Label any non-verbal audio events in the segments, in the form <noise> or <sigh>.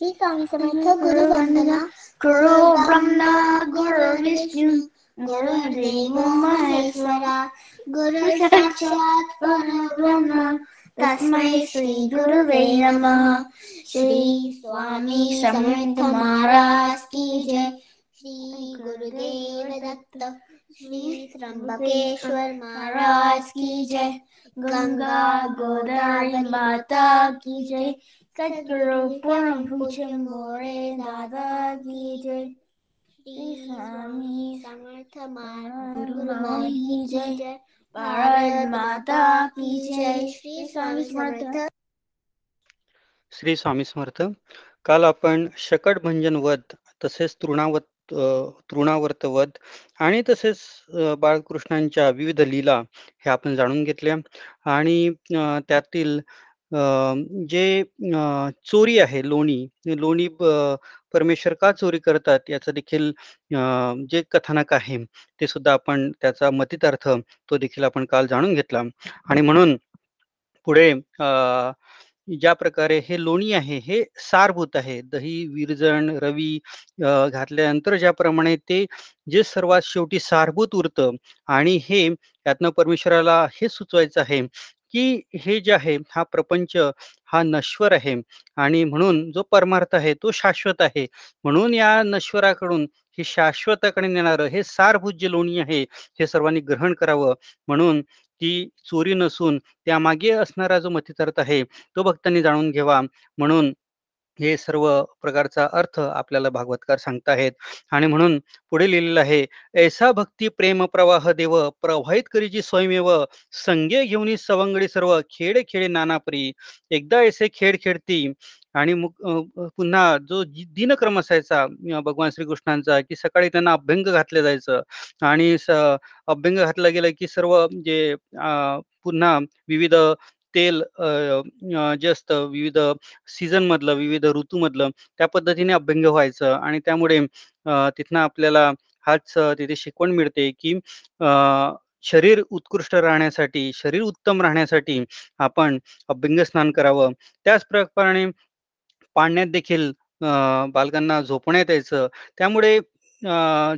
श्री स्वामी समर्थ गुरु वंदना गुरु ब्रह्मा गुरु विष्णु गुरुदेव महेश्वरा गुरु साक्षात परब्रह्म तस्मै श्री गुरुवे नमः श्री स्वामी समर्थ महाराज की जय श्री गुरुदेव दत्त श्री त्र्यंबकेश्वर महाराज की जय गंगा गोदावरी माता की जय सदगुरु परम पूज्य मोरे दादा की जय श्री स्वामी समर्थ भारत माता की जय श्री स्वामी समर्थ श्री स्वामी समर्थ काल आपण शकट भंजन वध तसेच तृणावत तृणावर्त वध आणि तसेच बाळकृष्णांच्या विविध लीला हे आपण जाणून घेतल्या. आणि त्यातील जे अ, चोरी आहे लोणी लोणी परमेश्वर का चोरी करतात याचं देखील जे कथानक आहे ते सुद्धा आपण त्याचा मतितार्थ तो देखील आपण काल जाणून घेतला. आणि म्हणून पुढे अ, ज्या प्रकारे हे लोणी आहे हे सारभूत आहे दही विरजण रवी घातल्यानंतर ज्याप्रमाणे ते जे सर्वात शेवटी सारभूत उरतं आणि हे यातनं परमेश्वराला हे सुचवायचं आहे की हे जे आहे हा प्रपंच हा नश्वर आहे. आणि म्हणून जो परमार्थ आहे तो शाश्वत आहे. म्हणून या नश्वराकडून हे शाश्वताकडे नेणारं हे सारभूत जे लोणी आहे हे सर्वांनी ग्रहण करावं. म्हणून ती चोरी नसून त्यामागे असणारा जो मतितार्थ आहे तो भक्तांनी जाणून घ्यावा. म्हणून हे सर्व प्रकारचा अर्थ आपल्याला भागवतकार सांगताहेत. आणि म्हणून पुढे लिहिलेलं आहे ऐसा भक्ती प्रेम प्रवाह देव प्रवाहित करीची स्वयमेव संगे घेऊन सवंगडी सर्व खेळ खेळे नानापरी. एकदा ऐसे खेळ खेळती आणि पुन्हा जो दिनक्रम असायचा भगवान श्रीकृष्णांचा की सकाळी त्यांना अभ्यंग घातलं जायचं. आणि अभ्यंग घातलं गेलं की सर्व जे अ, पुन्हा विविध तेल अ, जे असतं विविध सीझन मधलं विविध ऋतूमधलं त्या पद्धतीने अभ्यंग व्हायचं आणि त्यामुळे तिथनं आपल्याला हाच तिथे शिकवण मिळते की शरीर उत्कृष्ट राहण्यासाठी शरीर उत्तम राहण्यासाठी आपण अभ्यंग स्नान करावं. त्याचप्रमाणे पाण्यात देखील बालकांना झोपण्यात यायचं. त्यामुळे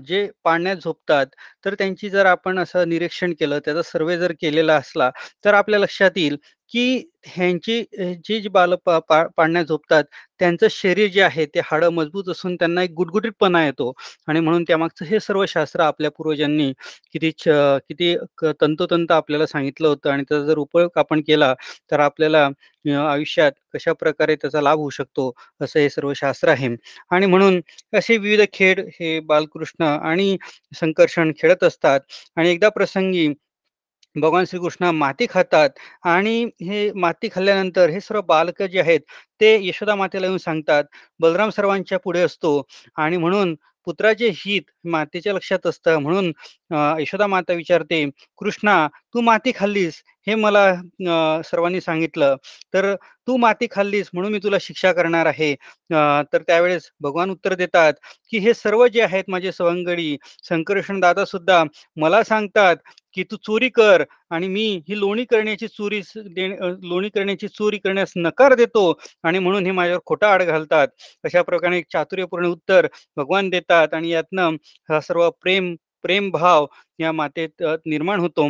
जे पाण्यात झोपतात तर त्यांची जर आपण असं निरीक्षण केलं त्याचा सर्वे जर केलेला असला तर आपल्या लक्षात येईल की ह्यांची जी जी बाल पा पा पाळण्यात झोपतात त्यांचं शरीर जे आहे ते हाडं मजबूत असून त्यांना एक गुटगुटीतपणा येतो. आणि म्हणून त्यामागचं हे सर्व शास्त्र आपल्या पूर्वजांनी किती किती तंतोतंत आपल्याला सांगितलं होतं आणि त्याचा जर उपयोग आपण केला तर आपल्याला आयुष्यात कशा प्रकारे त्याचा लाभ होऊ शकतो असं हे सर्व शास्त्र आहे. आणि म्हणून असे विविध खेळ हे बालकृष्ण आणि संकर्षण खेळत असतात. आणि एकदा प्रसंगी भगवान श्रीकृष्ण माती खातात आणि हे माती खाल्ल्यानंतर हे सर्व बालक जे आहेत ते यशोदा मातेला येऊन सांगतात बलराम सर्वांच्या पुढे असतो. आणि म्हणून पुत्राचे हित मातेच्या लक्षात असतं म्हणून यशोदा माता विचारते कृष्णा तू माती खाल्लीस? हे मला सर्वांनी सांगितलं. तर तू माती खाल्लीस म्हणून मी तुला शिक्षा करणार आहे. तर त्यावेळेस भगवान उत्तर देतात की हे सर्व जे आहेत माझे सवंगडी संकर्षण दादा सुद्धा मला सांगतात की तू चोरी कर आणि मी ही लोणी करण्याची चोरी लोणी करण्याची चोरी करण्यास नकार देतो आणि म्हणून हे माझ्यावर खोटा आड घालतात. अशा प्रकारे एक चातुर्यपूर्ण उत्तर भगवान देतात आणि यातनं हा सर्व प्रेम प्रेम भाव या मातेत निर्माण होतो.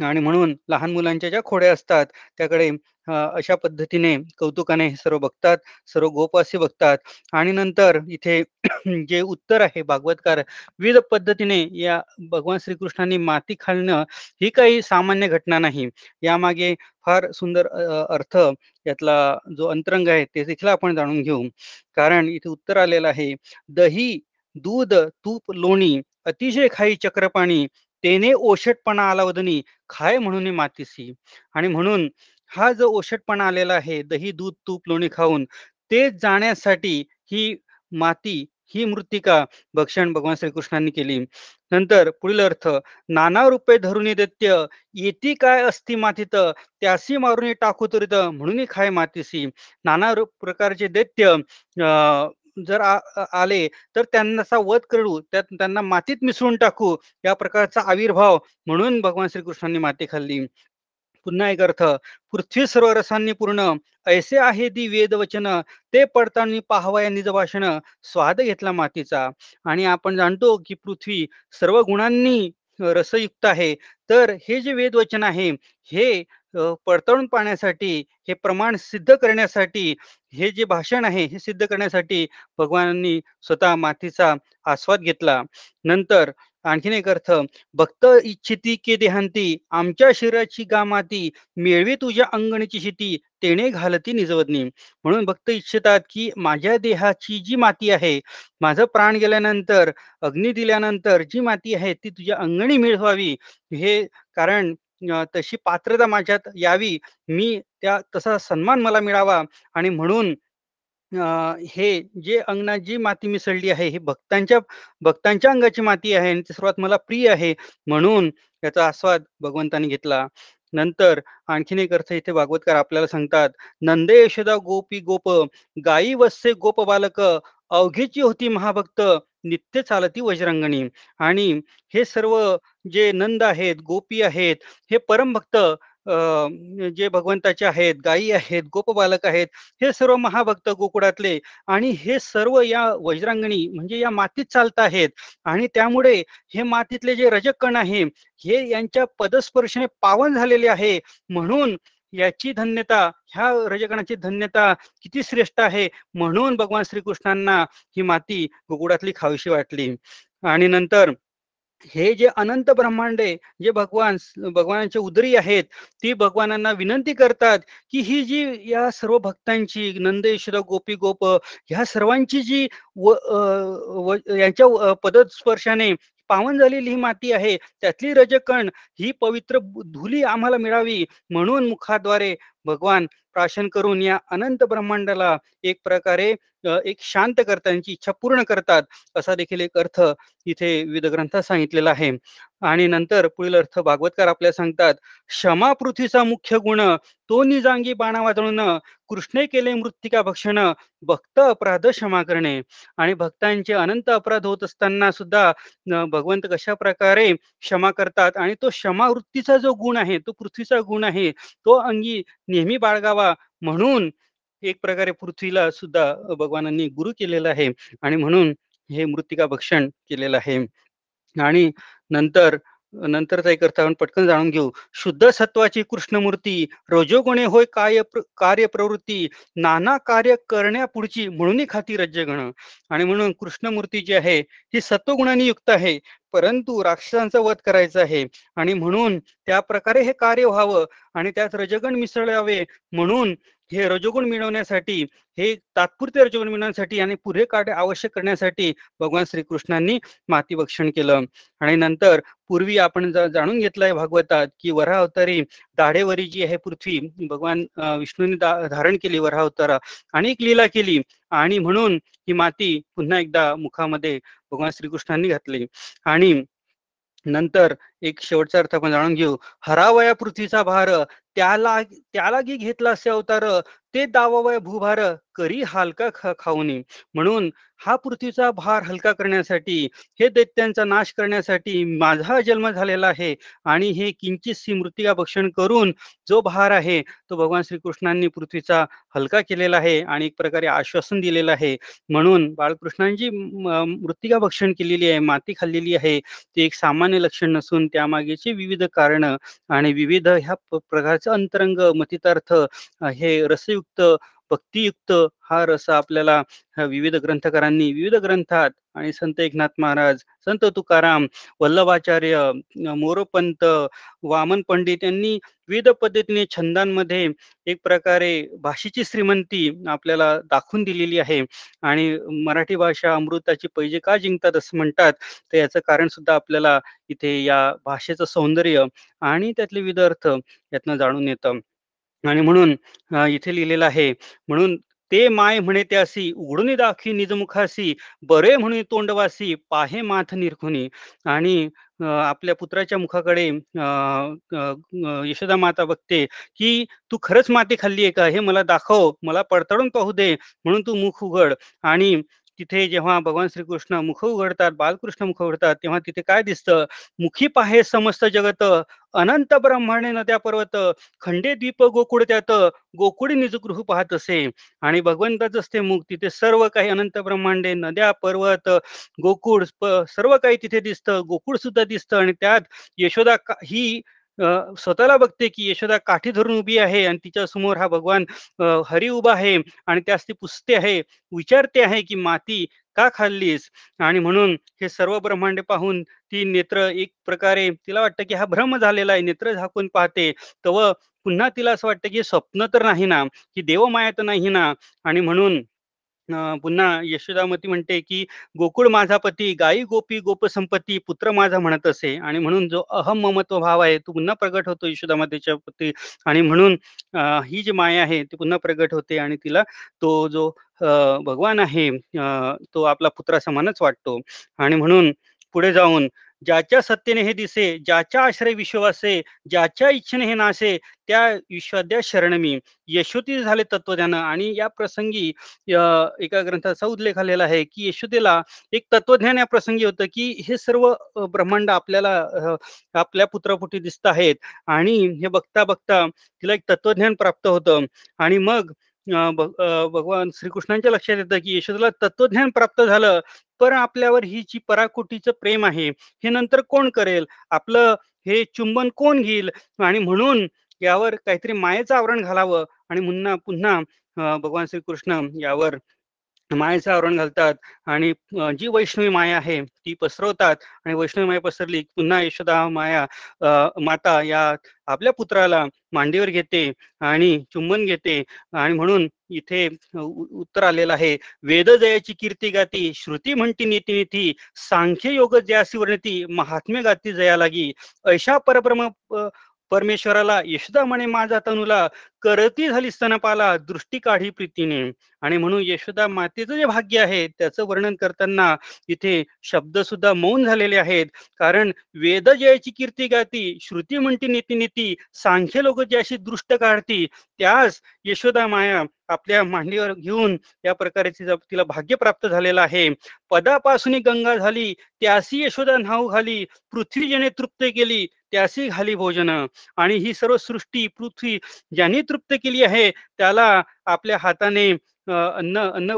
आणि म्हणून लहान मुलांच्या ज्या खोड्या असतात त्याकडे अशा पद्धतीने कौतुकाने सर्व बघतात सर्व गोपासी बघतात. आणि नंतर इथे <clears throat> जे उत्तर आहे भागवतकार विविध पद्धतीने या भगवान श्रीकृष्णांनी माती खालणं ही काही सामान्य घटना नाही. यामागे फार सुंदर अर्थ यातला जो अंतरंग आहे ते देखील आपण जाणून घेऊ. कारण इथे उत्तर आलेलं आहे दही दूध तूप लोणी अतिशय खाई चक्रपाणी तेने ओशटपणा आला वदनी खाय म्हणून मातीसी आणि म्हणून हा जो ओशटपणा आलेला आहे दही दूध तूप लोणी खाऊन ते जाण्यासाठी ही माती ही मृत्तिका भक्षण भगवान श्रीकृष्णांनी केली. नंतर पुढील अर्थ नाना रूपे धरून दैत्य येती काय असती मातीत त्यासी मारून टाकू तरीत म्हणून खाय मातीसी नाना रूप प्रकारचे दैत्य अं, जर आले तर त्यांचा वध करू त्यात त्यांना मातीत मिसळून टाकू या प्रकारचा आविर्भाव म्हणून भगवान श्रीकृष्णांनी माती खाल्ली. पुन्हा एक अर्थ पृथ्वी सर्व रसांनी पूर्ण ऐसे आहे ती वेद वचन ते पडताना पाहावा या निज भाषण स्वाद घेतला मातीचा. आणि आपण जाणतो की पृथ्वी सर्व गुणांनी रसयुक्त आहे तर हे जे वेद वचन आहे हे पडताळून पाहण्यासाठी हे प्रमाण सिद्ध करण्यासाठी हे जे भाषण आहे हे सिद्ध करण्यासाठी भगवानांनी स्वतः मातीचा आस्वाद घेतला. नंतर आणखीन एक अर्थ भक्त इच्छिती के देहांती आमच्या शरीराची गामाती मिळवी तुझ्या अंगणीची शेती तेने घालती निजवदनी. म्हणून भक्त इच्छितात की माझ्या देहाची जी माती आहे माझं प्राण गेल्यानंतर अग्नी दिल्यानंतर जी माती आहे ती तुझ्या अंगणी मिळवावी. हे कारण तशी पात्रता माझ्यात यावी मी त्या तसा सन्मान मला मिळावा आणि म्हणून हे जे अंगणात जी माती मिसळली आहे हे भक्तांच्या भक्तांच्या अंगाची माती आहे आणि ती सर्वात मला प्रिय आहे म्हणून याचा आस्वाद भगवंतांनी घेतला. नंतर आणखीन एक अर्थ इथे भागवतकार आपल्याला सांगतात नंदे यशोदा गोपी गोप गायी वस्से गोप बालक अवघेची होती महाभक्त नित्य चालती वज्रांगणी. आणि हे सर्व जे नंद आहेत गोपी आहेत हे परमभक्त जे भगवंताचे आहेत गायी आहेत गोपबालक आहेत हे सर्व महाभक्त गोकुळातले आणि हे सर्व या वज्रांगणी म्हणजे या मातीत चालत आहेत आणि त्यामुळे हे मातीतले जे रजकण आहे हे यांच्या पदस्पर्शने पावन झालेले आहे. म्हणून याची धन्यता ह्या रजगणाची धन्यता किती श्रेष्ठ आहे म्हणून भगवान श्रीकृष्णांना ही माती गोकुळातली खावीशी वाटली. आणि नंतर हे जे अनंत ब्रह्मांडे जे भगवान भगवानांचे उदरी आहेत ती भगवानांना विनंती करतात की ही जी या सर्व भक्तांची नंदेश्वर गोपी गोप ह्या सर्वांची जी व यांच्या पदस्पर्शाने पावन झालेली ही माती आहे त्यातली रजकण ही पवित्र धुली आम्हाला मिळावी म्हणून मुखाद्वारे भगवान प्राशन करून या अनंत ब्रह्मांडाला एक प्रकारे एक शांत करतांची इच्छा पूर्ण करतात असा देखील एक अर्थ इथे विविध ग्रंथात सांगितलेला आहे. आणि नंतर पुढील अर्थ भागवतकार आपल्याला सांगतात क्षमा पृथ्वीचा मुख्य गुण तो निजांगी बाणा वाजवून कृष्णे केले मृत्तिका भक्षण भक्त अपराध क्षमा करणे. आणि भक्तांचे अनंत अपराध होत असताना सुद्धा भगवंत कशा प्रकारे क्षमा करतात आणि तो क्षमा वृत्तीचा जो गुण आहे तो पृथ्वीचा गुण आहे तो अंगी नेहमी बाळगावा म्हणून एक प्रकारे पृथ्वीला सुद्धा भगवानांनी गुरु केलेला आहे आणि म्हणून हे मृतिका भक्षण केलेलं आहे. आणि नंतर नंतरचा एक अर्थ आपण पटकन जाणून घेऊ. शुद्ध सत्वाची कृष्णमूर्ती रजोगुणे होय काय कार्य प्रवृत्ती नाना कार्य करण्यापुढची म्हणून खाती रज्जगण आणि म्हणून कृष्णमूर्ती जी आहे ही सत्वगुणांनी युक्त आहे परंतु राक्षसांचा वध करायचा आहे. आणि म्हणून त्या प्रकारे हे कार्य व्हावं आणि त्यात रजगण मिसळावे म्हणून हे रजोगुण मिळवण्यासाठी हे तात्पुरते रजोगुण मिळवण्यासाठी आणि पुढे काढ आवश्यक करण्यासाठी भगवान श्रीकृष्णांनी माती भक्षण केलं. आणि नंतर पूर्वी आपण जाणून घेतलंय भागवतात की वरा अवतारी दाढेवरी जी आहे पृथ्वी भगवान विष्णूने धारण केली वरा अवतारा आणि एक लीला केली आणि म्हणून ही माती पुन्हा एकदा मुखामध्ये भगवान श्रीकृष्णांनी घातली. आणि नंतर एक शेवटचा अर्थ आपण जाणून घेऊ. हरावया पृथ्वीचा भार त्याला त्याला घेतला असे अवतार ते दावावय भूभार करी हलका खाऊनी. म्हणून हा पृथ्वीचा भार हलका करण्यासाठी हे दैत्यांचा नाश करण्यासाठी माझा जन्म झालेला आहे. आणि हे किंचित मृतिका भक्षण करून जो भार आहे तो भगवान श्रीकृष्णांनी पृथ्वीचा हलका केलेला आहे आणि एक प्रकारे आश्वासन दिलेलं आहे. म्हणून बाळकृष्णांची मृतिका भक्षण केलेली आहे माती खाल्लेली आहे ते एक सामान्य लक्षण नसून त्यामागेची विविध कारण आणि विविध ह्या प्रकारचे अंतरंग मतितार्थ हे रसयुक्त भक्तियुक्त हा रस आपल्याला विविध ग्रंथकारांनी विविध ग्रंथात आणि संत एकनाथ महाराज संत तुकाराम वल्लभाचार्य मोरपंत वामन पंडित यांनी विविध पद्धतीने छंदांमध्ये एक प्रकारे भाषेची श्रीमंती आपल्याला दाखवून दिलेली आहे. आणि मराठी भाषा अमृताची पैजे का जिंकतात असं म्हणतात तर याचं कारण सुद्धा आपल्याला इथे या भाषेचं सौंदर्य आणि त्यातले विविध अर्थ यातनं जाणून येतं. आणि म्हणून इथे लिहिलेलं आहे म्हणून ते माय म्हणे त्यासी उघडून दाखी निजमुखासी बरे म्हणून तोंडवासी पाहे माथ निरखुनी. आणि आपल्या पुत्राच्या मुखाकडे यशोदा माता बघते की तू खरंच माती खाल्ली आहे का? हे मला दाखव मला पडताळून पाहू दे म्हणून तू मुख उघड. आणि तिथे जेव्हा भगवान श्रीकृष्ण मुख उघडतात बालकृष्ण मुख उघडतात तेव्हा तिथे काय दिसतं? मुखी पाहे समस्त जगत अनंत ब्रह्मांडे नद्या पर्वत खंडे द्वीप गोकुळ त्यात गोकुळी निजगृह पाहत असे. आणि भगवंताच असते मुख तिथे सर्व काही अनंत ब्रह्मांडे नद्या पर्वत गोकुळ सर्व काही तिथे दिसतं गोकुळ सुद्धा दिसतं. आणि त्यात यशोदा ही स्वतःला बघते की यशोदा काठी धरून उभी आहे आणि तिच्या समोर हा भगवान हरी उभा आहे आणि त्यास ती पुसते आहे. विचारते आहे की माती का खाल्लीस? आणि म्हणून हे सर्व ब्रह्मांड पाहून ती नेत्र एक प्रकारे तिला वाटतं की हा भ्रम झालेला आहे. नेत्र झाकून पाहते. तव पुन्हा तिला असं वाटतं की स्वप्न तर नाही ना की देवमाया तर नाही ना. आणि म्हणून पुन्हा यशोदामती म्हणते की गोकुळ माझा पती गायी गोपी गोपसंपती पुत्र माझा म्हणत असे. आणि म्हणून जो अहम ममत्व भाव आहे तो पुन्हा प्रगट होतो यशोदामातेच्या पती. आणि म्हणून ही जी माया आहे ती पुन्हा प्रगट होते आणि तिला तो जो भगवान आहे तो आपला पुत्रासमानच वाटतो. आणि म्हणून पुढे जाऊन ज्याच्या सत्तेने हे दिसे ज्याच्या आश्रय विश्वासे ज्याच्या इच्छेने हे नासे त्या विश्वाद्या शरणमी. यशोती झाले तत्वज्ञान आणि या प्रसंगी एका ग्रंथाचा उल्लेख आलेला आहे की यशोदेला एक तत्वज्ञान या प्रसंगी होतं की हे सर्व ब्रह्मांड आपल्याला आपल्या पुत्रापुटी दिसत आहेत. आणि हे बघता बघता तिला एक तत्वज्ञान प्राप्त होतं. आणि मग भगवान श्रीकृष्णांच्या लक्षात येतं की यशोदाला तत्वज्ञान प्राप्त झालं पर आपल्यावर ही जी पराकोटीचं प्रेम आहे हे नंतर कोण करेल? आपलं हे चुंबन कोण घेईल? आणि म्हणून यावर काहीतरी मायेचं आवरण घालावं आणि पुन्हा पुन्हा भगवान श्रीकृष्ण यावर मायेचं आवरण घालतात आणि जी वैष्णवी माया आहे ती पसरवतात आणि वैष्णवी माया पसरली पुन्हा यशोदा माया माता या आपल्या पुत्राला मांडीवर घेते आणि चुंबन घेते आणि म्हणून इथे उत्तर आलेलं आहे वेद जयाची कीर्ती गाती श्रुती म्हणती नीती नीती सांख्य योग जयासी वर्णती महात्म्य गाती जया लागी अशा परब्रह्म परमेश्वराला यशोदा म्हणे माझा तनुला करती झाली स्तनपाला दृष्टी काढी प्रीतीने. आणि म्हणून यशोदा मातेचं जे भाग्य आहे त्याचं वर्णन करताना इथे शब्द सुद्धा मौन झालेले आहेत. कारण वेद जयाची कीर्ती गाती श्रुती म्हणती नीती नीती सांख्य लोक ज्याशी दृष्ट काढती त्यास यशोदा माया आपल्या मांडीवर घेऊन या प्रकारे तिला भाग्य प्राप्त झालेलं आहे. पदापासून गंगा झाली त्यासी यशोदा न्हाऊ घाली पृथ्वी जेणे तृप्त केली त्यासी घाली भोजन. आणि ही सर्व सृष्टी पृथ्वी ज्यांनी तृप्त केली आहे त्याला आपल्या हाताने अन्न अन्न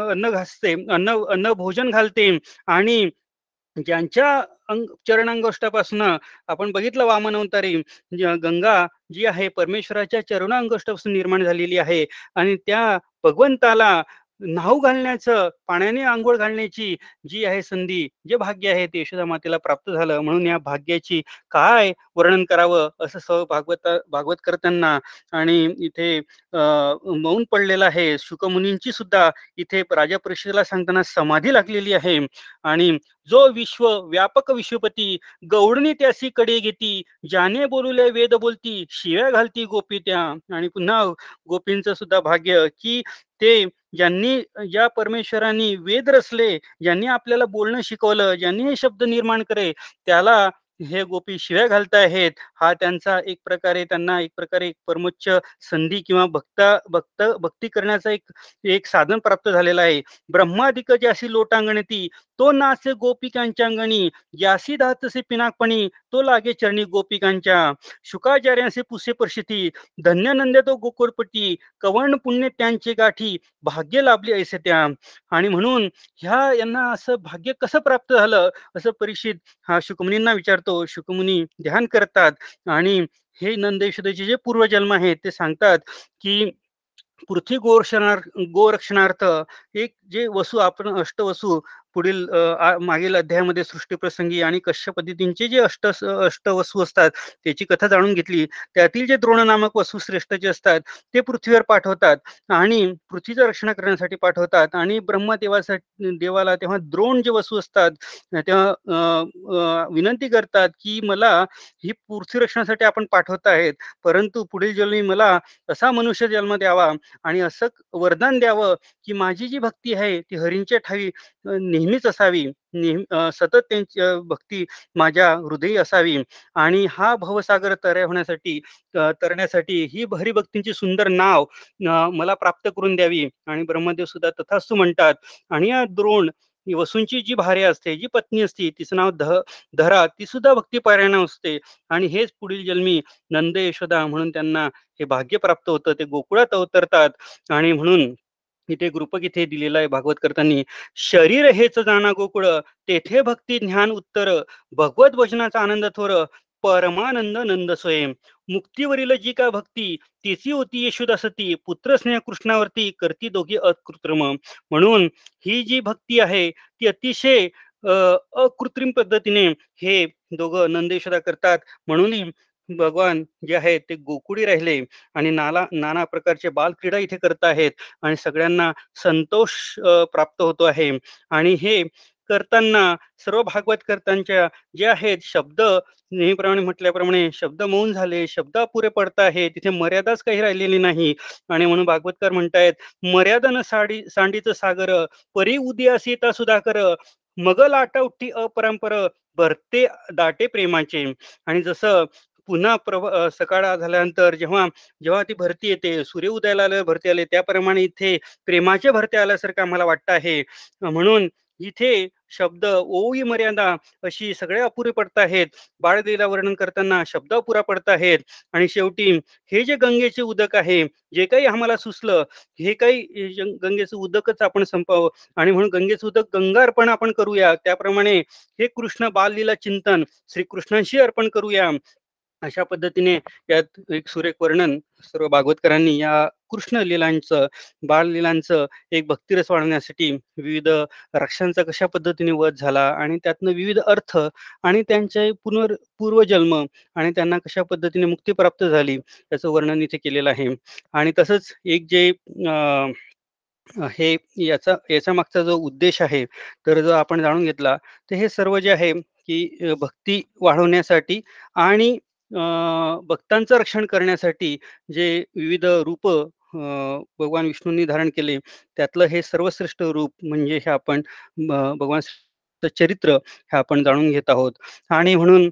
अन्न घासते अन्न अन्न भोजन घालते आणि ज्यांच्या अंग चरणांगोष्ठापासून आपण बघितलं वामन अवतारी गंगा जी आहे परमेश्वराच्या चरणांगोष्ठापासून निर्माण झालेली आहे आणि त्या भगवंताला नाव घालण्याचं पाण्याने आंघोळ घालण्याची जी आहे संधी जे भाग्य आहे ते यशोदा मातेला प्राप्त झालं. म्हणून या भाग्याची काय वर्णन करावं असं सव भागवत भागवत करताना आणि इथे मौन पडलेलं आहे. शुकमुनींची सुद्धा इथे राजा परिषदेला सांगताना समाधी लागलेली आहे. आणि जो विश्व व्यापक विश्वपती गौडणी त्यासी कडे घेती ज्याने बोलुले वेद बोलती शिव्या घालती गोपी त्या. आणि पुन्हा गोपींचं सुद्धा भाग्य की ते ज्यांनी ज्या परमेश्वरांनी वेद रचले ज्यांनी आपल्याला बोलणं शिकवलं ज्यांनी हे शब्द निर्माण करे त्याला हे गोपी शिव्या घालताहेत हा त्यांचा एक प्रकारे त्यांना एक प्रकारे एक परमोच्च संधी किंवा भक्ता भक्त भक्ती करण्याचा एक एक साधन प्राप्त झालेलं आहे. ब्रह्मादिक ज्याशी लोटांगणती तो नाचे गोपिकांच्या अंगणी यासी धातसे पिनाकपणी तो लागे चरणी गोपिकांच्या. शुकाचार्यांचे पुसे परिस्थिती धन्य तो गोकुळपटी कवर्ण पुण्य त्यांचे गाठी भाग्य लाभले ऐसे त्या. आणि म्हणून ह्या यांना असं भाग्य कसं प्राप्त झालं? असं परीक्षित हा शुकमुनींना विचारतो. शुकमुनी ध्यान करतात आणि हे नंदेश्वराचे जे पूर्वजन्म आहेत ते सांगतात की पृथ्वी गोरक्षणार्थ गोरक्षणार्थ एक जे वसू आपण अष्टवसू पुढील मागील अध्यायामध्ये सृष्टीप्रसंगी आणि कश्य पद्धतींचे जे अष्ट अष्ट वस्तू असतात त्याची कथा जाणून घेतली. त्यातील जे द्रोण नामक वस्तू श्रेष्ठ जे असतात ते पृथ्वीवर पाठवतात आणि पृथ्वीचं रक्षण करण्यासाठी पाठवतात आणि ब्रह्मदेवासाठी देवाला तेव्हा द्रोण जे वस्तू असतात तेव्हा विनंती करतात की मला ही पृथ्वी रक्षणासाठी आपण पाठवत आहेत परंतु पुढील जन्मी मला असा मनुष्य जन्म द्यावा आणि असं वरदान द्यावं की माझी जी भक्ती आहे ती हरींच्या ठावी नेहमीच असावी. नेहमी सतत त्यांची भक्ती माझ्या हृदयी असावी. आणि हा भवसागर तऱ्या होण्यासाठी तरण्यासाठी ही भक्तींची सुंदर नाव मला प्राप्त करून द्यावी. आणि ब्रह्मदेव सुद्धा तथास्तू म्हणतात आणि या द्रोण वसूंची जी भार्या असते जी पत्नी असते तिचं नाव ध धरा ती सुद्धा भक्तीपारायण असते. आणि हेच पुढील जन्मी नंद यशोदा म्हणून त्यांना हे भाग्य प्राप्त होतं. ते गोकुळात अवतरतात. आणि म्हणून इथे ग्रुपक इथे दिलेला आहे भागवत करताना शरीर हेच जाणा गोकुळ तेथे भक्ती ज्ञान उत्तर भगवत भजनाचा आनंद थोर परमानंद नंद स्वयं. मुक्तीवरील जी का भक्ती तिची होती यशोदा सती पुत्र स्नेह कृष्णावरती करती दोघी अकृत्रिम. म्हणून ही जी भक्ती आहे ती अतिशय अकृत्रिम पद्धतीने हे दोघं नंदेश्वरा करतात. म्हणून भगवान जे आहे ते गोकुळी राहिले आणि नाला नाना प्रकारचे बालक्रीडा इथे करत आहेत आणि सगळ्यांना संतोष प्राप्त होतो आहे. आणि हे करताना सर्व भागवत करतांच्या जे आहेत शब्द नेहमीप्रमाणे म्हटल्याप्रमाणे शब्द मौन झाले शब्द अपुरे पडत आहे तिथे मर्यादाच काही राहिलेली नाही. आणि म्हणून भागवतकर म्हणतायत मर्यादा न साडी सांडीचं सागर परी उद्या सीता सुधाकर मग लाटा उठ्ठी अपरंपर भरते दाटे प्रेमाचे. आणि जसं पुन्हा प्रभ सकाळ झाल्यानंतर जेव्हा जेव्हा ती भरती येते सूर्य उदयाला भरती आले त्याप्रमाणे इथे प्रेमाचे भरती आल्यासारखं आम्हाला वाटतं आहे. म्हणून इथे शब्द ओवी मर्यादा अशी सगळे अपुरे पडत आहेत. बाळदेला वर्णन करताना शब्द अपुरा पडत आहेत. आणि शेवटी हे जे गंगेचे उदक आहे जे काही आम्हाला सुचलं हे काही गंगेचं उदकच आपण संपावं आणि म्हणून गंगेचं उदक गंगा अर्पण आपण करूया. त्याप्रमाणे हे कृष्ण बाललीला चिंतन श्रीकृष्णांशी अर्पण करूया. अशा पद्धतीने यात एक सुरेख वर्णन सर्व भागवतकरांनी या कृष्ण लीलांचं बाळलीलांचं एक भक्तिरस वाढवण्यासाठी विविध रक्षांचा कशा पद्धतीने वध झाला आणि त्यातनं विविध अर्थ आणि त्यांचे पुनर् पूर्वजन्म आणि त्यांना कशा पद्धतीने मुक्ती प्राप्त झाली याचं वर्णन इथे केलेलं आहे. आणि तसंच एक जे हे याचा याच्या मागचा जो उद्देश आहे तर जो आपण जाणून घेतला तर हे सर्व जे आहे की भक्ती वाढवण्यासाठी आणि भक्तांचं रक्षण करण्यासाठी जे विविध रूप भगवान विष्णूंनी धारण केले त्यातलं हे सर्वश्रेष्ठ रूप म्हणजे हे आपण भगवान चरित्र हे आपण जाणून घेत आहोत. आणि म्हणून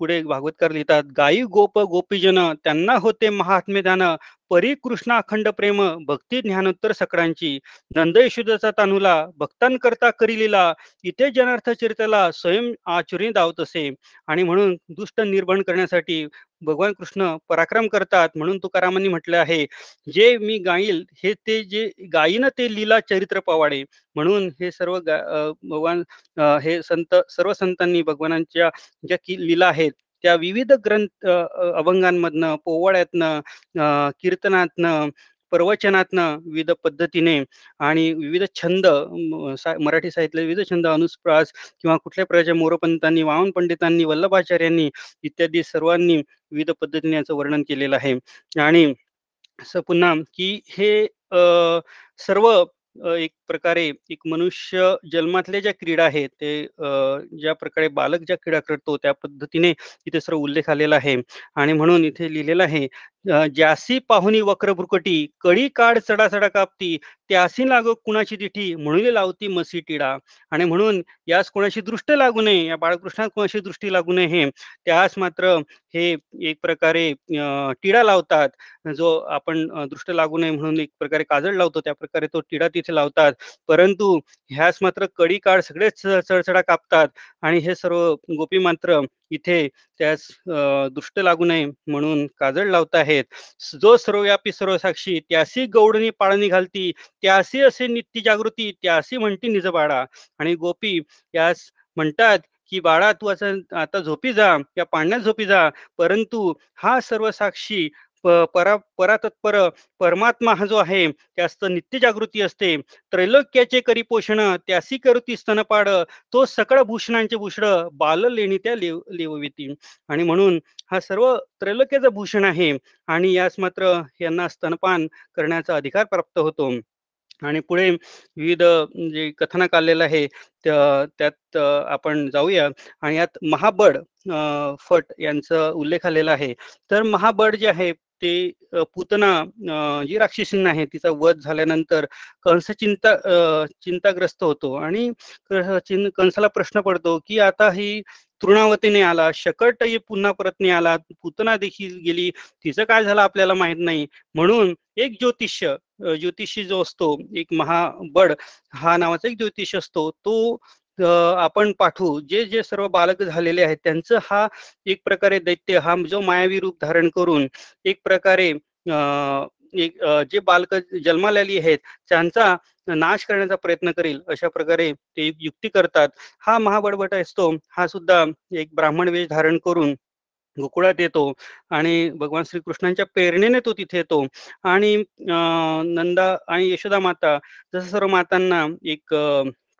पुढे भागवतकर लिहितात गायी गोप गोपीजन त्यांना होते महात्मे ध्यान परी कृष्ण अखंड प्रेम भक्ती ज्ञानोत्तर सकळांची नंदयशुद्धचा तानुला भक्तांकरता करिलीला इथे जनार्थ चरित्राला स्वयं आचुरी दावत असे. आणि म्हणून दुष्ट निर्भण करण्यासाठी भगवान कृष्ण पराक्रम करतात. म्हणून तुकारामांनी म्हटले आहे जे मी गाईल हे ते जे गाईन ते लीला चरित्र पवाडे. म्हणून हे सर्व भगवान हे संत सर्व संतांनी भगवानांच्या ज्या की लीला आहेत त्या विविध ग्रंथ अभंगांमधनं पोवाड्यातनं कीर्तनातनं प्रवचनातनं विविध पद्धतीने आणि विविध छंद मराठी साहित्य विविध छंद अनुस्प्रास किंवा कुठल्या प्रकारच्या मोरपंतांनी वामन पंडितांनी वल्लभाचार्यांनी इत्यादी सर्वांनी विविध पद्धतीने याचं वर्णन केलेलं आहे. आणि असं पुन्हा की हे सर्व एक प्रकारे एक मनुष्य जन्मातल्या ज्या क्रीडा आहेत ते ज्या प्रकारे बालक ज्या क्रीडा करतो त्या पद्धतीने इथे सर्व उल्लेख आलेला आहे. आणि म्हणून इथे लिहिलेलं आहे ज्यासी पाहुनी वक्रभ्रुकटी कडी काढ चढा चढा कापती त्यासी लागो कुणाची तिठी म्हणून लावती मसी टिडा. आणि म्हणून यास कोणाची दृष्ट लागू नये या बाळकृष्णात कोणाची दृष्टी लागू नये हे त्यास मात्र हे एक प्रकारे टिडा लावतात. जो आपण दृष्ट लागू नये म्हणून एक प्रकारे काजळ लावतो त्या प्रकारे तो टिडा तिथे लावतात. परंतु ह्यास मात्र कडी काळ सगळेच चढचढा कापतात आणि हे सर्व गोपी मात्र इथे त्यास दुष्ट लागू नये म्हणून काजळ लावत आहेत. जो सर्वव्यापी सर्वसाक्षी त्यासी गौडणी पाळणी घालती त्यासी असे नित्य जागृती त्यासी म्हणती निज बाळा. आणि गोपी यास म्हणतात की बाळा तू असं आता झोपी जा या पाण्यात झोपी जा. परंतु हा सर्व साक्षी परा परातत्पर परमात्मा हा जो आहे त्यास्त नित्य जागृती असते. त्रैलोक्याचे करी पोषण त्यासी करुती स्तनपाड तो सकळ भूषणांचे भूषण बाल लेणी त्या लेव लेवविती. आणि म्हणून हा सर्व त्रैलोक्याचं भूषण आहे आणि यास मात्र यांना स्तनपान करण्याचा अधिकार प्राप्त होतो. आणि पुढे विविध जे कथनक आलेलं आहे त्यात आपण जाऊया. आणि यात महाबड फट यांचा उल्लेख आलेला आहे. तर महाबड जे आहे ते पुतना जी राक्षसीन आहे तिचा वध झाल्यानंतर कंस चिंता चिंताग्रस्त होतो आणि कंसाला प्रश्न पडतो की आता ही तृणावतीने आला शकट पुन्हा परत नाही आला पुतना देखील गेली तिचं काय झालं आपल्याला माहीत नाही. म्हणून एक ज्योतिष्य ज्योतिषी जो असतो एक महाबड हा नावाचा एक ज्योतिष असतो तो आपण पाठवू. जे जे सर्व बालक झालेले आहेत त्यांचं हा एक प्रकारे दैत्य हा जो मायावी रूप धारण करून एक प्रकारे एक जे बालक जन्माला आली आहेत त्यांचा नाश करण्याचा प्रयत्न करेल अशा प्रकारे ते युक्ती करतात. हा महाबडबट असतो. हा सुद्धा एक ब्राह्मण वेश धारण करून गोकुळात येतो आणि भगवान श्रीकृष्णांच्या प्रेरणेने तो तिथे येतो. आणि नंदा आणि यशोदा माता जसं सर्व मातांना एक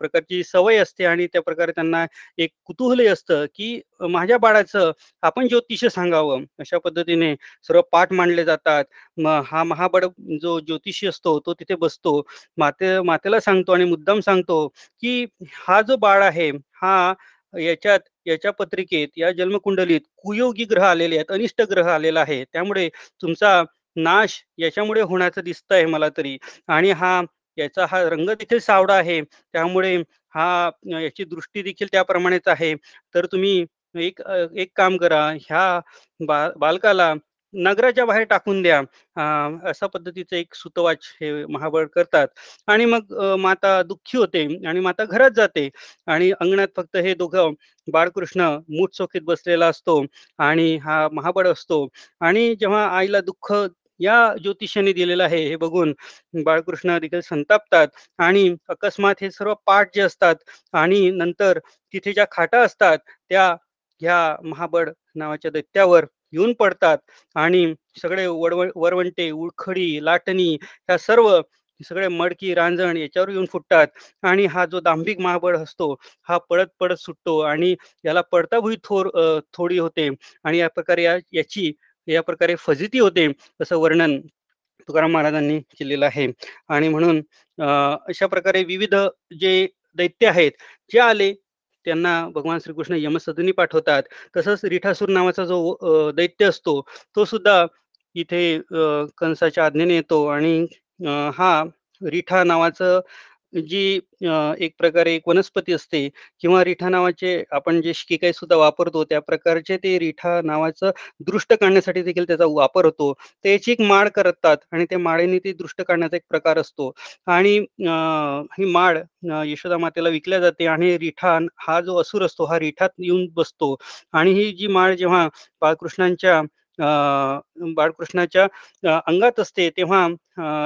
प्रकारची सवय असते आणि त्या प्रकारे त्यांना एक कुतूहलही असतं की माझ्या बाळाचं आपण ज्योतिष सांगावं. अशा पद्धतीने सर्व पाठ मांडले जातात. मग हा महाबड जो ज्योतिषी असतो तो तिथे बसतो. माते मातेला सांगतो आणि मुद्दाम सांगतो की हा जो बाळ आहे हा याच्यात याच्या पत्रिकेत या जन्मकुंडलीत कुयोगी ग्रह आलेले आहेत अनिष्ट ग्रह आलेला आहे. त्यामुळे तुमचा नाश याच्यामुळे होण्याचं दिसत आहे मला तरी. आणि हा याचा हा रंग देखील सावडा आहे. त्यामुळे हा याची दृष्टी देखील त्याप्रमाणेच आहे. तर तुम्ही एक एक काम करा. ह्या बा बालकाला नगराच्या बाहेर टाकून द्या. अशा पद्धतीचं एक सुतवाच हे महाबळ करतात. आणि मग माता दुःखी होते आणि माता घरात जाते. आणि अंगणात फक्त हे दोघं बाळकृष्ण मूठ चौकीत बसलेला असतो आणि हा महाबळ असतो. आणि जेव्हा आईला दुःख या ज्योतिषाने दिलेलं आहे हे बघून बाळकृष्ण देखील संतापतात आणि अकस्मात हे सर्व पाठ जे असतात आणि नंतर तिथे ज्या खाटा असतात त्या ह्या महाबळ नावाच्या दैत्यावर येऊन पडतात आणि सगळे वडव वरवंटे उळखडी लाटणी ह्या सर्व सगळे मडकी रांजण याच्यावर येऊन फुटतात आणि हा जो दांभिक महाबळ असतो हा पडत पडत सुटतो आणि याला पडता भुई थोर थोडी होते आणि या प्रकारे याची या प्रकारे फजिती होते असं वर्णन तुकाराम महाराजांनी केलेलं आहे. आणि म्हणून अशा प्रकारे विविध जे दैत्य आहेत जे आले त्यांना भगवान श्रीकृष्ण यमसदनी पाठवतात. तसंच रिठासूर नावाचा जो दैत्य असतो तो सुद्धा इथे कंसाच्या आज्ञेने येतो. आणि हा रिठा नावाचं जी एक प्रकारे एक वनस्पती असते किंवा रिठा नावाचे आपण जे शिकाई सुद्धा वापरतो त्या प्रकारचे ते रिठा नावाचं दृष्ट काढण्यासाठी देखील त्याचा वापर होतो. त्याची एक माळ करतात आणि त्या माळेने ती दृष्ट काढण्याचा एक प्रकार असतो. आणि ही माळ यशोदा मातेला विकल्या जाते आणि रिठा हा जो असुर असतो हा रिठात येऊन बसतो. आणि ही जी माळ जेव्हा बाळकृष्णांच्या बाळकृष्णाच्या अंगात असते तेव्हा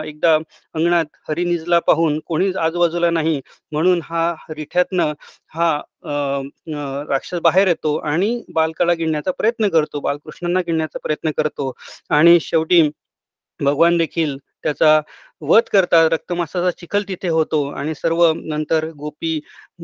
एकदा अंगणात हरिनिजला पाहून कोणीच आजूबाजूला नाही म्हणून हा रिठ्यातनं हा राक्षस बाहेर येतो आणि बालकाला गिळण्याचा प्रयत्न करतो बालकृष्णांना गिळण्याचा प्रयत्न करतो आणि शेवटी भगवान देखील त्याचा वध करतात रक्तमासाचा चिखल तिथे होतो आणि सर्व नंतर गोपी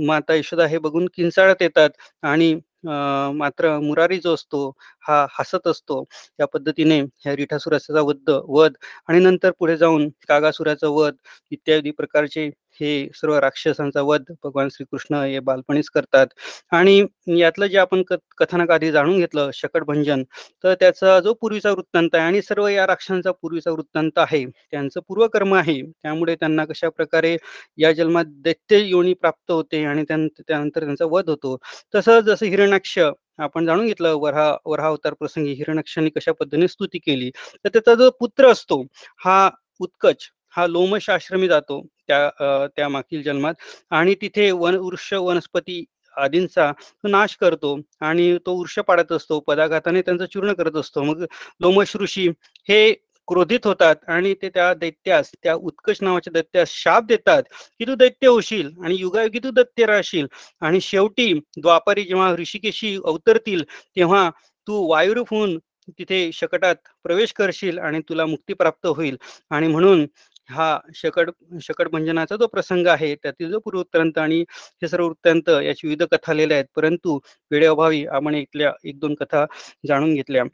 माता यशोदा हे बघून किंचाळत येतात आणि मात्र मुरारी जो असतो हा हसत असतो. या पद्धतीने ह्या रिठासुराचा वध वध आणि नंतर पुढे जाऊन कागासुराचा वध इत्यादी प्रकारचे हे सर्व राक्षसांचा वध भगवान श्रीकृष्ण हे बालपणीच करतात. आणि यातलं जे आपण कथानक आधी जाणून घेतलं शकटभंजन तर त्याचा जो पूर्वीचा वृत्तांत आहे आणि सर्व या राक्षसांचा पूर्वीचा वृत्तांत आहे त्यांचं पूर्वकर्म आहे. त्यामुळे त्यांना कशा प्रकारे या जन्मात दैत्य योनी प्राप्त होते आणि त्यानंतर त्यांचा वध होतो. तसं जसं हिरणाक्ष आपण जाणून घेतलं वरहा वरहा अवतार प्रसंगी हिरणाक्षाने कशा पद्धतीने स्तुती केली तर त्याचा जो पुत्र असतो हा उत्कच हा लोमश आश्रमी जातो. त्या त्या मागील जन्मात. आणि तिथे वन वृक्ष वनस्पती आदींचा नाश करतो आणि तो वृक्ष पाडत असतो पदाघाताने त्यांचं चूर्ण करत असतो. मग लोमश ऋषी हे क्रोधित होतात आणि ते त्या दैत्यास त्या उत्कच नावाच्या दैत्यास शाप देतात की तू दैत्य होशील आणि युगायुगी तू दैत्य राहशील. आणि शेवटी द्वापारी जेव्हा ऋषिकेशी अवतरतील तेव्हा तू वायुरूप होऊन तिथे शकटात प्रवेश करशील आणि तुला मुक्ती प्राप्त होईल. आणि म्हणून हा शकट शकटभंजनाचा जो प्रसंग आहे त्यातील जो पूर्ववृत्तांत आणि हे सर्व वृत्तांत याची विविध कथा आलेल्या आहेत. परंतु वेळेअभावी आपण इथल्या एक दोन कथा जाणून घेतल्या.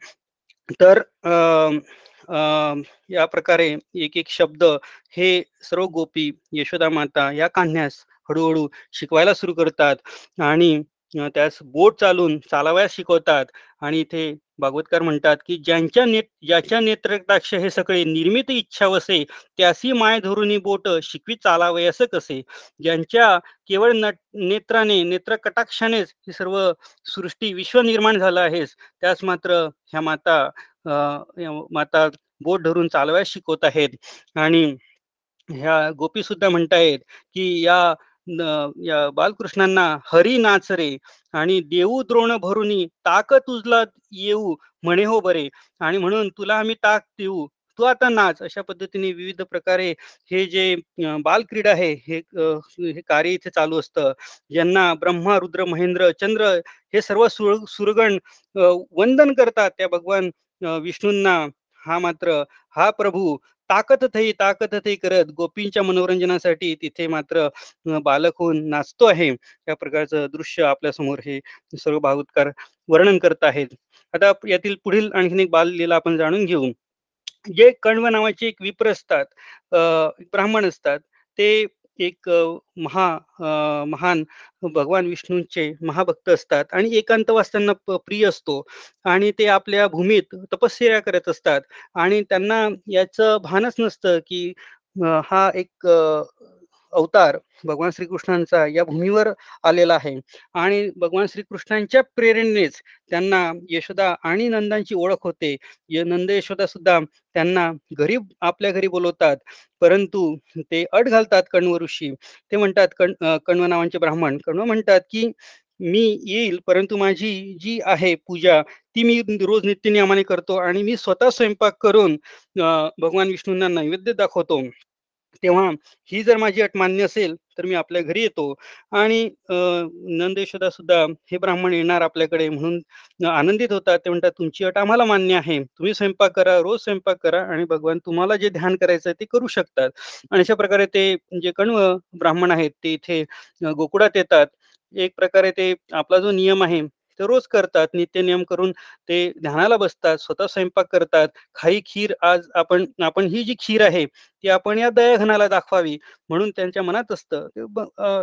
तर या प्रकारे एक एक शब्द हे सर्व गोपी यशोदा माता या कान्ह्यास हळूहळू शिकवायला सुरू करतात. आणि त्यास बोट चालून चालावयास शिकवतात. आणि इथे भागवतकार म्हणतात की ज्यांच्या नेत ज्याच्या नेत्रकटाक्ष हे सगळे निर्मित इच्छा वसे त्यासी माय धरुनी बोट शिकवी असं कसे? ज्यांच्या केवळ नेत्राने नेत्र कटाक्षानेच ही सर्व सृष्टी विश्व निर्माण झालं आहेस त्यास मात्र ह्या माता माता बोट धरून चालवायला शिकवत आहेत. आणि ह्या गोपी सुद्धा म्हणतायत की या बालकृष्णांना हरी नाच रे आणि देऊ द्रोण भरुनी ताक तुझला येऊ म्हणे हो बरे. आणि म्हणून तुला आम्ही ताक देऊ तू आता नाच. अशा पद्धतीने विविध प्रकारे हे जे बालक्रीडा आहे हे हे कार्य इथे चालू असतं. ज्यांना ब्रह्मा रुद्र महेंद्र चंद्र हे सर्व सुर सुरगण वंदन करतात. त्या भगवान विष्णूंना हा मात्र हा प्रभू ताकत थई ताकत थई करत गोपींच्या मनोरंजनासाठी तिथे मात्र बालक होऊन नाचतो आहे. या प्रकारचं दृश्य आपल्यासमोर हे सर्व भागवतकार वर्णन करत आहेत. आता यातील पुढील आणखीन एक बाल लीला आपण जाणून घेऊ. जे कण्व नावाचे एक विप्र असतात ब्राह्मण असतात ते एक महा महान भगवान विष्णूंचे महाभक्त असतात आणि एकांतवास त्यांना प्रिय असतो. आणि ते आपल्या भूमीत तपश्चर्या करत असतात. आणि त्यांना याचं भानच नसतं की हा एक अवतार भगवान श्रीकृष्णांचा या भूमीवर आलेला आहे. आणि भगवान श्रीकृष्णांच्या प्रेरणेनेच त्यांना यशोदा आणि नंदांची ओळख होते. नंद यशोदा सुद्धा त्यांना घरी आपल्या घरी बोलवतात. परंतु ते अट घालतात कण्व ऋषी. ते म्हणतात कण कण्व नावांचे ब्राह्मण. कण्व म्हणतात की मी येईल परंतु माझी जी आहे पूजा ती मी रोज नित्यनियमाने करतो आणि मी स्वतः स्वयंपाक करून भगवान विष्णूंना नैवेद्य दाखवतो. तेव्हा ही जर माझी अट मान्य असेल तर मी आपल्या घरी येतो. आणि नंदेशोदा सुद्धा हे ब्राह्मण येणार आपल्याकडे म्हणून आनंदित होतात. ते म्हणतात तुमची अट आम्हाला मान्य आहे. तुम्ही स्वयंपाक करा रोज स्वयंपाक करा आणि भगवान तुम्हाला जे ध्यान करायचं आहे ते करू शकतात. आणि अशा प्रकारे ते जे कण्व ब्राह्मण आहेत ते इथे गोकुळात येतात. एक प्रकारे ते आपला जो नियम आहे ते रोज करतात नित्य नियम करून ते ध्यानाला बसतात स्वतः स्वयंपाक करतात. खाई खीर आज आपण आपण ही जी खीर आहे ती आपण या दयाघनाला दाखवावी म्हणून त्यांच्या मनात असतं.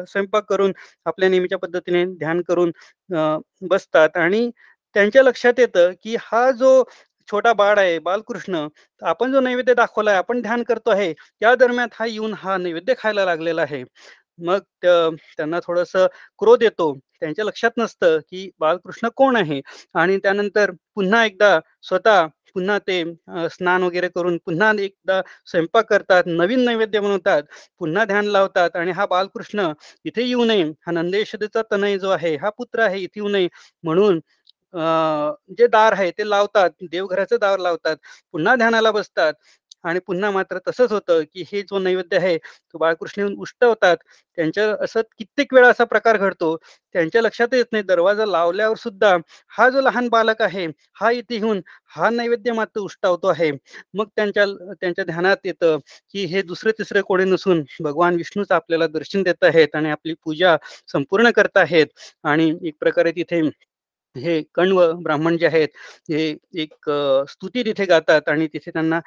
स्वयंपाक करून आपल्या नेहमीच्या पद्धतीने ध्यान करून बसतात आणि त्यांच्या लक्षात येतं की हा जो छोटा बाळ आहे बालकृष्ण आपण जो नैवेद्य दाखवलाय आपण ध्यान करतो आहे त्या दरम्यान हा येऊन हा नैवेद्य खायला लागलेला आहे. मग त्यांना थोडस क्रोध येतो. त्यांच्या लक्षात नसतं की बालकृष्ण कोण आहे? आणि त्यानंतर पुन्हा एकदा स्वतः पुन्हा ते स्नान वगैरे करून पुन्हा एकदा स्वयंपाक करतात नवीन नैवेद्य बनवतात पुन्हा ध्यान लावतात आणि हा बालकृष्ण इथे येऊ नये. हा नंदेश्वरीचा तनय जो आहे हा पुत्र आहे इथे येऊ नये. म्हणून जे दार आहे ते लावतात देवघराचं दार लावतात पुन्हा ध्यानाला बसतात. आणि पुन्हा मात्र तसंच होतं की हे जो नैवेद्य आहे तो बाळकृष्ण उष्ट होतात त्यांच्या असं कित्येक वेळा असा प्रकार घडतो. त्यांच्या लक्षात येत नाही. दरवाजा लावल्यावर सुद्धा हा जो लहान बालक आहे हा इथे येऊन हा नैवेद्य मात्र उष्टावतो आहे. मग त्यांच्या त्यांच्या ध्यानात येतं की हे दुसरे तिसरे कोणी नसून भगवान विष्णूच आपल्याला दर्शन देत आहेत आणि आपली पूजा संपूर्ण करत आहेत. आणि एक प्रकारे तिथे हे कण्व ब्राह्मण जे आहेत हे एक स्तुती तिथे गातात आणि तिथे त्यांना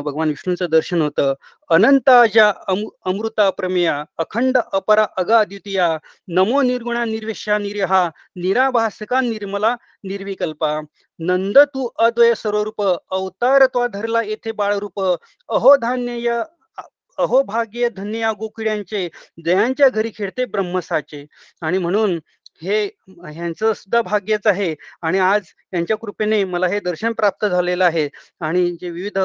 भगवान विष्णूंचं दर्शन होतं. अनंताजा अम अमृता प्रमेया अखंड अपरा अगा द्वितीया नमो निर्गुणा निर्वेशा निरहा निराभासका निर्मला निर्विकल्पा नंद तू अद्वय सर्वरूप अवतार त्वा धरला येथे बाळरूप अहो धान्य अहो भाग्य धन्य गोकिड्यांचे दयांच्या घरी खेळते ब्रह्मसाचे. आणि म्हणून हे ह्यांचं सुद्धा भाग्यच आहे. आणि आज यांच्या कृपेने मला हे दर्शन प्राप्त झालेलं आहे. आणि जे विविध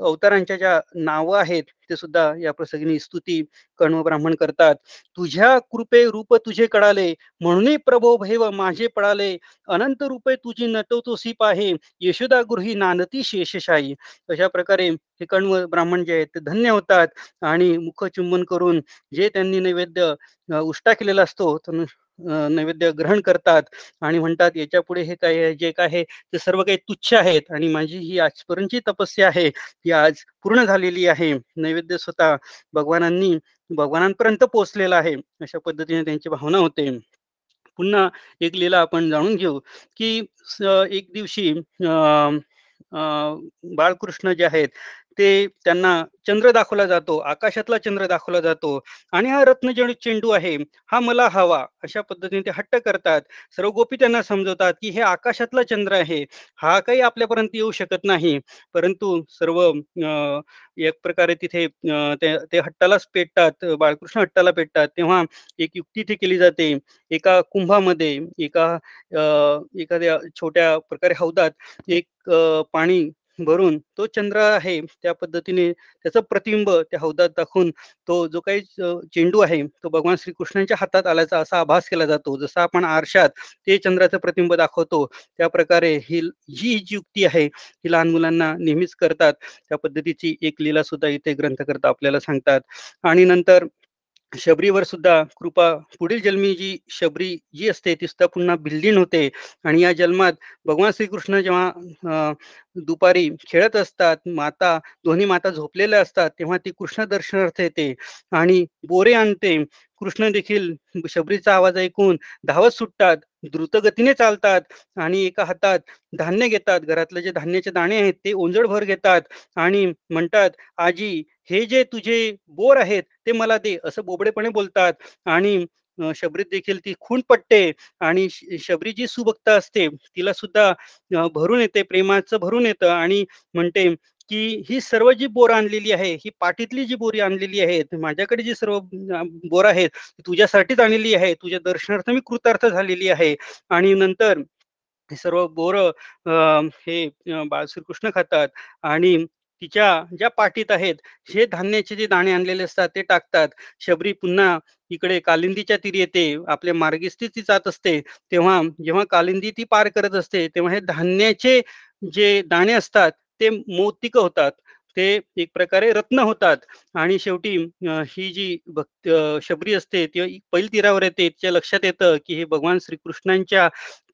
अवतारांच्या ज्या नावं आहेत ते सुद्धा या प्रसंगी स्तुती कण्व ब्राह्मण करतात. तुझ्या कृपे रूप तुझे कळाले म्हणूनही प्रभो भैव माझे पळाले. अनंत रूपे तुझी नटवतोसी पाहे यशोदा गृही नानती शेषशाही. अशा प्रकारे हे कण्व ब्राह्मण जे आहेत ते धन्य होतात. आणि मुख चुंबन करून जे त्यांनी नैवेद्य उष्टा केलेला असतो नैवेद्य ग्रहण करतात आणि म्हणतात याच्यापुढे हे काय जे काय आहे ते सर्व काही तुच्छ आहेत आणि माझी ही आजपर्यंतची तपस्या आहे ती आज पूर्ण झालेली आहे. नैवेद्य स्वतः भगवानांनी भगवानांपर्यंत पोहोचलेला आहे. अशा पद्धतीने त्यांची भावना होते. पुन्हा एक लीला आपण जाणून घेऊ की एक दिवशी बाळकृष्ण जे आहेत ते त्यांना चंद्र दाखवला जातो आकाशातला चंद्र दाखवला जातो. आणि हा रत्न चेंडू आहे हा मला हवा अशा पद्धतीने ते हट्ट करतात. सर्व गोपी त्यांना समजवतात की हे आकाशातला चंद्र आहे हा काही आपल्यापर्यंत येऊ शकत नाही. परंतु सर्व एक प्रकारे तिथे ते हट्टालाच पेटतात बाळकृष्ण हट्टाला पेटतात. तेव्हा एक युक्ती इथे केली जाते. एका कुंभामध्ये एका एखाद्या छोट्या प्रकारे हौदात एक पाणी भरून तो चंद्र आहे त्या पद्धतीने त्याचं प्रतिबिंब त्या हौदात दाखवून तो जो काही चेंडू आहे तो भगवान श्रीकृष्णांच्या हातात आल्याचा असा आभास केला जातो. जसा आपण आरशात ते चंद्राचं प्रतिबिंब दाखवतो त्या प्रकारे ही जी जी युक्ती आहे ही लहान मुलांना नेहमीच करतात. त्या पद्धतीची एक लीला सुद्धा इथे ग्रंथकर्ता आपल्याला सांगतात. आणि नंतर शबरीवर सुद्धा कृपा. पुढील जन्मी जी शबरी जी असते ती सुद्धा पुन्हा बिल्डिंग होते. आणि या जन्मात भगवान श्रीकृष्ण जेव्हा दुपारी खेळत असतात माता दोन्ही माता झोपलेल्या असतात तेव्हा ती कृष्ण दर्शनार्थ येते आणि बोरे आणते. कृष्ण देखील शबरीचा आवाज ऐकून धावत सुटतात द्रुतगतीने चालतात आणि एका हातात धान्य घेतात. घरातले जे धान्याचे दाणे आहेत ते ओंजळभर घेतात आणि म्हणतात आजी हे जे तुझे बोर आहेत ते मला दे असं बोबडेपणे बोलतात. आणि शबरीत देखील ती खून पटते आणि शबरी जी सुभक्त असते तिला सुद्धा भरून येते प्रेमाचं भरून येतं. आणि म्हणते की ही सर्व जी बोर आणलेली आहे ही पाठीतली जी बोरी आणलेली आहेत माझ्याकडे जी सर्व बोर आहेत तुझ्यासाठीच आणलेली आहे. तुझ्या दर्शनार्थ मी कृतार्थ झालेली आहे. आणि नंतर हे सर्व बोर हे बाळ श्रीकृष्ण खातात. आणि तिच्या ज्या पाठीत आहेत हे धान्याचे जे दाणे आणलेले असतात ते टाकतात. शबरी पुन्हा इकडे कालिंदीच्या तीरी येते आपल्या मार्गिस्ती ती जात असते तेव्हा जेव्हा कालिंदी ती पार करत असते तेव्हा हे धान्याचे जे दाणे असतात ते मोतिक होतात. ते एक प्रकारे रत्न होतात. आणि शेवटी ही जी भक्त शबरी असते ती पैल तीरावर येते. तिच्या लक्षात येतं की हे भगवान श्रीकृष्णांच्या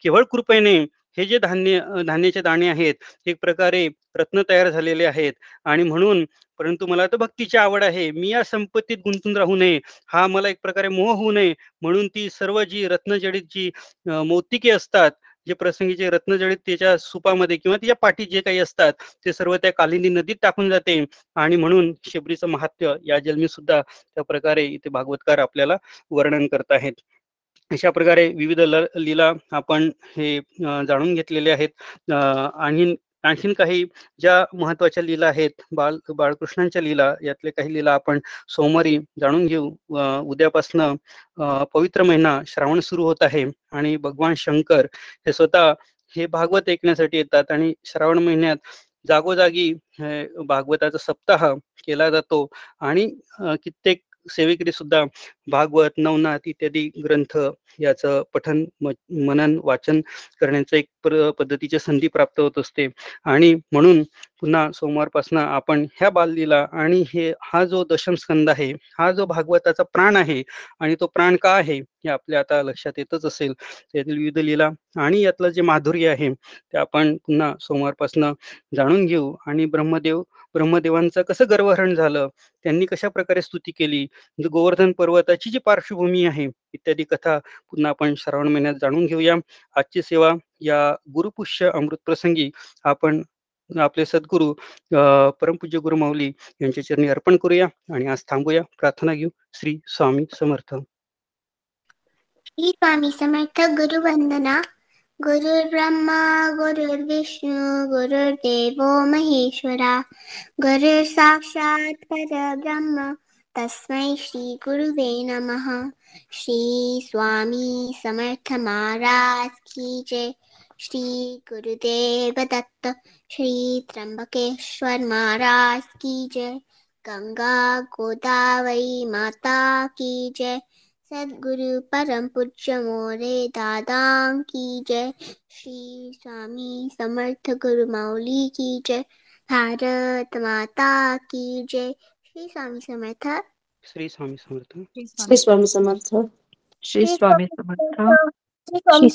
केवळ कृपेने हे जे धान्य धान्याचे दाणे आहेत एक प्रकारे रत्न तयार झालेले आहेत. आणि म्हणून परंतु मला तर भक्तीची आवड आहे. मी या संपत्तीत गुंतून राहू नये. हा मला एक प्रकारे मोह होऊ नये. म्हणून ती सर्व जी रत्नजडित जी मौतिके असतात जे प्रसंगीचे रत्नजडित त्याच्या सुपामध्ये किंवा तिच्या पाठी जे काही असतात ते सर्व त्या कालिंदी नदीत टाकून जाते. आणि म्हणून शिबरीचं महत्त्व या जन्मी सुद्धा त्या प्रकारे इथे भागवतकार आपल्याला वर्णन करत आहेत. अशा प्रकारे विविध लीला आपण हे जाणून घेतलेले आहेत. आणि आणखीन काही ज्या महत्त्वाच्या लीला आहेत बाल बाळकृष्णांच्या लीला यातले काही लीला आपण सोमवारी जाणून घेऊ. उद्यापासनं पवित्र महिना श्रावण सुरू होत आहे आणि भगवान शंकर हे स्वतः हे भागवत ऐकण्यासाठी येतात आणि श्रावण महिन्यात जागोजागी भागवताचा सप्ताह केला जातो आणि कित्येक सेवेकरी सुद्धा भागवत नवनाथ इत्यादी ग्रंथ याचं पठन मनन वाचन करण्याचं एक पद्धतीची संधी प्राप्त होत असते. आणि म्हणून पुन्हा सोमवारपासून आपण ह्या बाललीला आणि हे हा जो दशम स्कंद आहे हा जो भागवताचा प्राण आहे आणि तो प्राण का आहे? हे आपल्या आता लक्षात येतच असेल. त्यातील विविध लीला आणि यातलं जे माधुर्य आहे ते आपण पुन्हा सोमवारपासून जाणून घेऊ. आणि ब्रह्मदेव ब्रह्मदेवांचं कसं गर्वहरण झालं? त्यांनी कशा प्रकारे स्तुती केली? म्हणजे गोवर्धन पर्वताची जी पार्श्वभूमी आहे इत्यादी कथा पुन्हा आपण श्रावण महिन्यात जाणून घेऊया. आजची सेवा या गुरुपुष्य अमृत प्रसंगी आपण आपले सद्गुरू परमपूज्य गुरु माऊली यांच्या चरणी अर्पण करूया. आणि आज थांबूया. प्रार्थना घेऊ. श्री स्वामी समर्थ. श्री स्वामी समर्थ गुरु वंदना गुरुर्ब्रह्मा गुरुर्विष्णू गुरुर्देव महेश्वरा गुरुर साक्षात परब्रह्म तस्मै श्री गुरुवे नमः श्री स्वामी समर्थ महाराज की जय श्री गुरुदेव दत्त श्री त्र्यंबकेश्वर महाराज की जय गंगा गोदावरी माता की जय सदगुरु परम पूज्य मोरे दादा की जय। श्री स्वामी समर्थ गुरु माउली की जय। भारत माता की जय। श्री स्वामी समर्थ। श्री स्वामी समर्थ। श्री स्वामी समर्थ। श्री स्वामी समर्थ।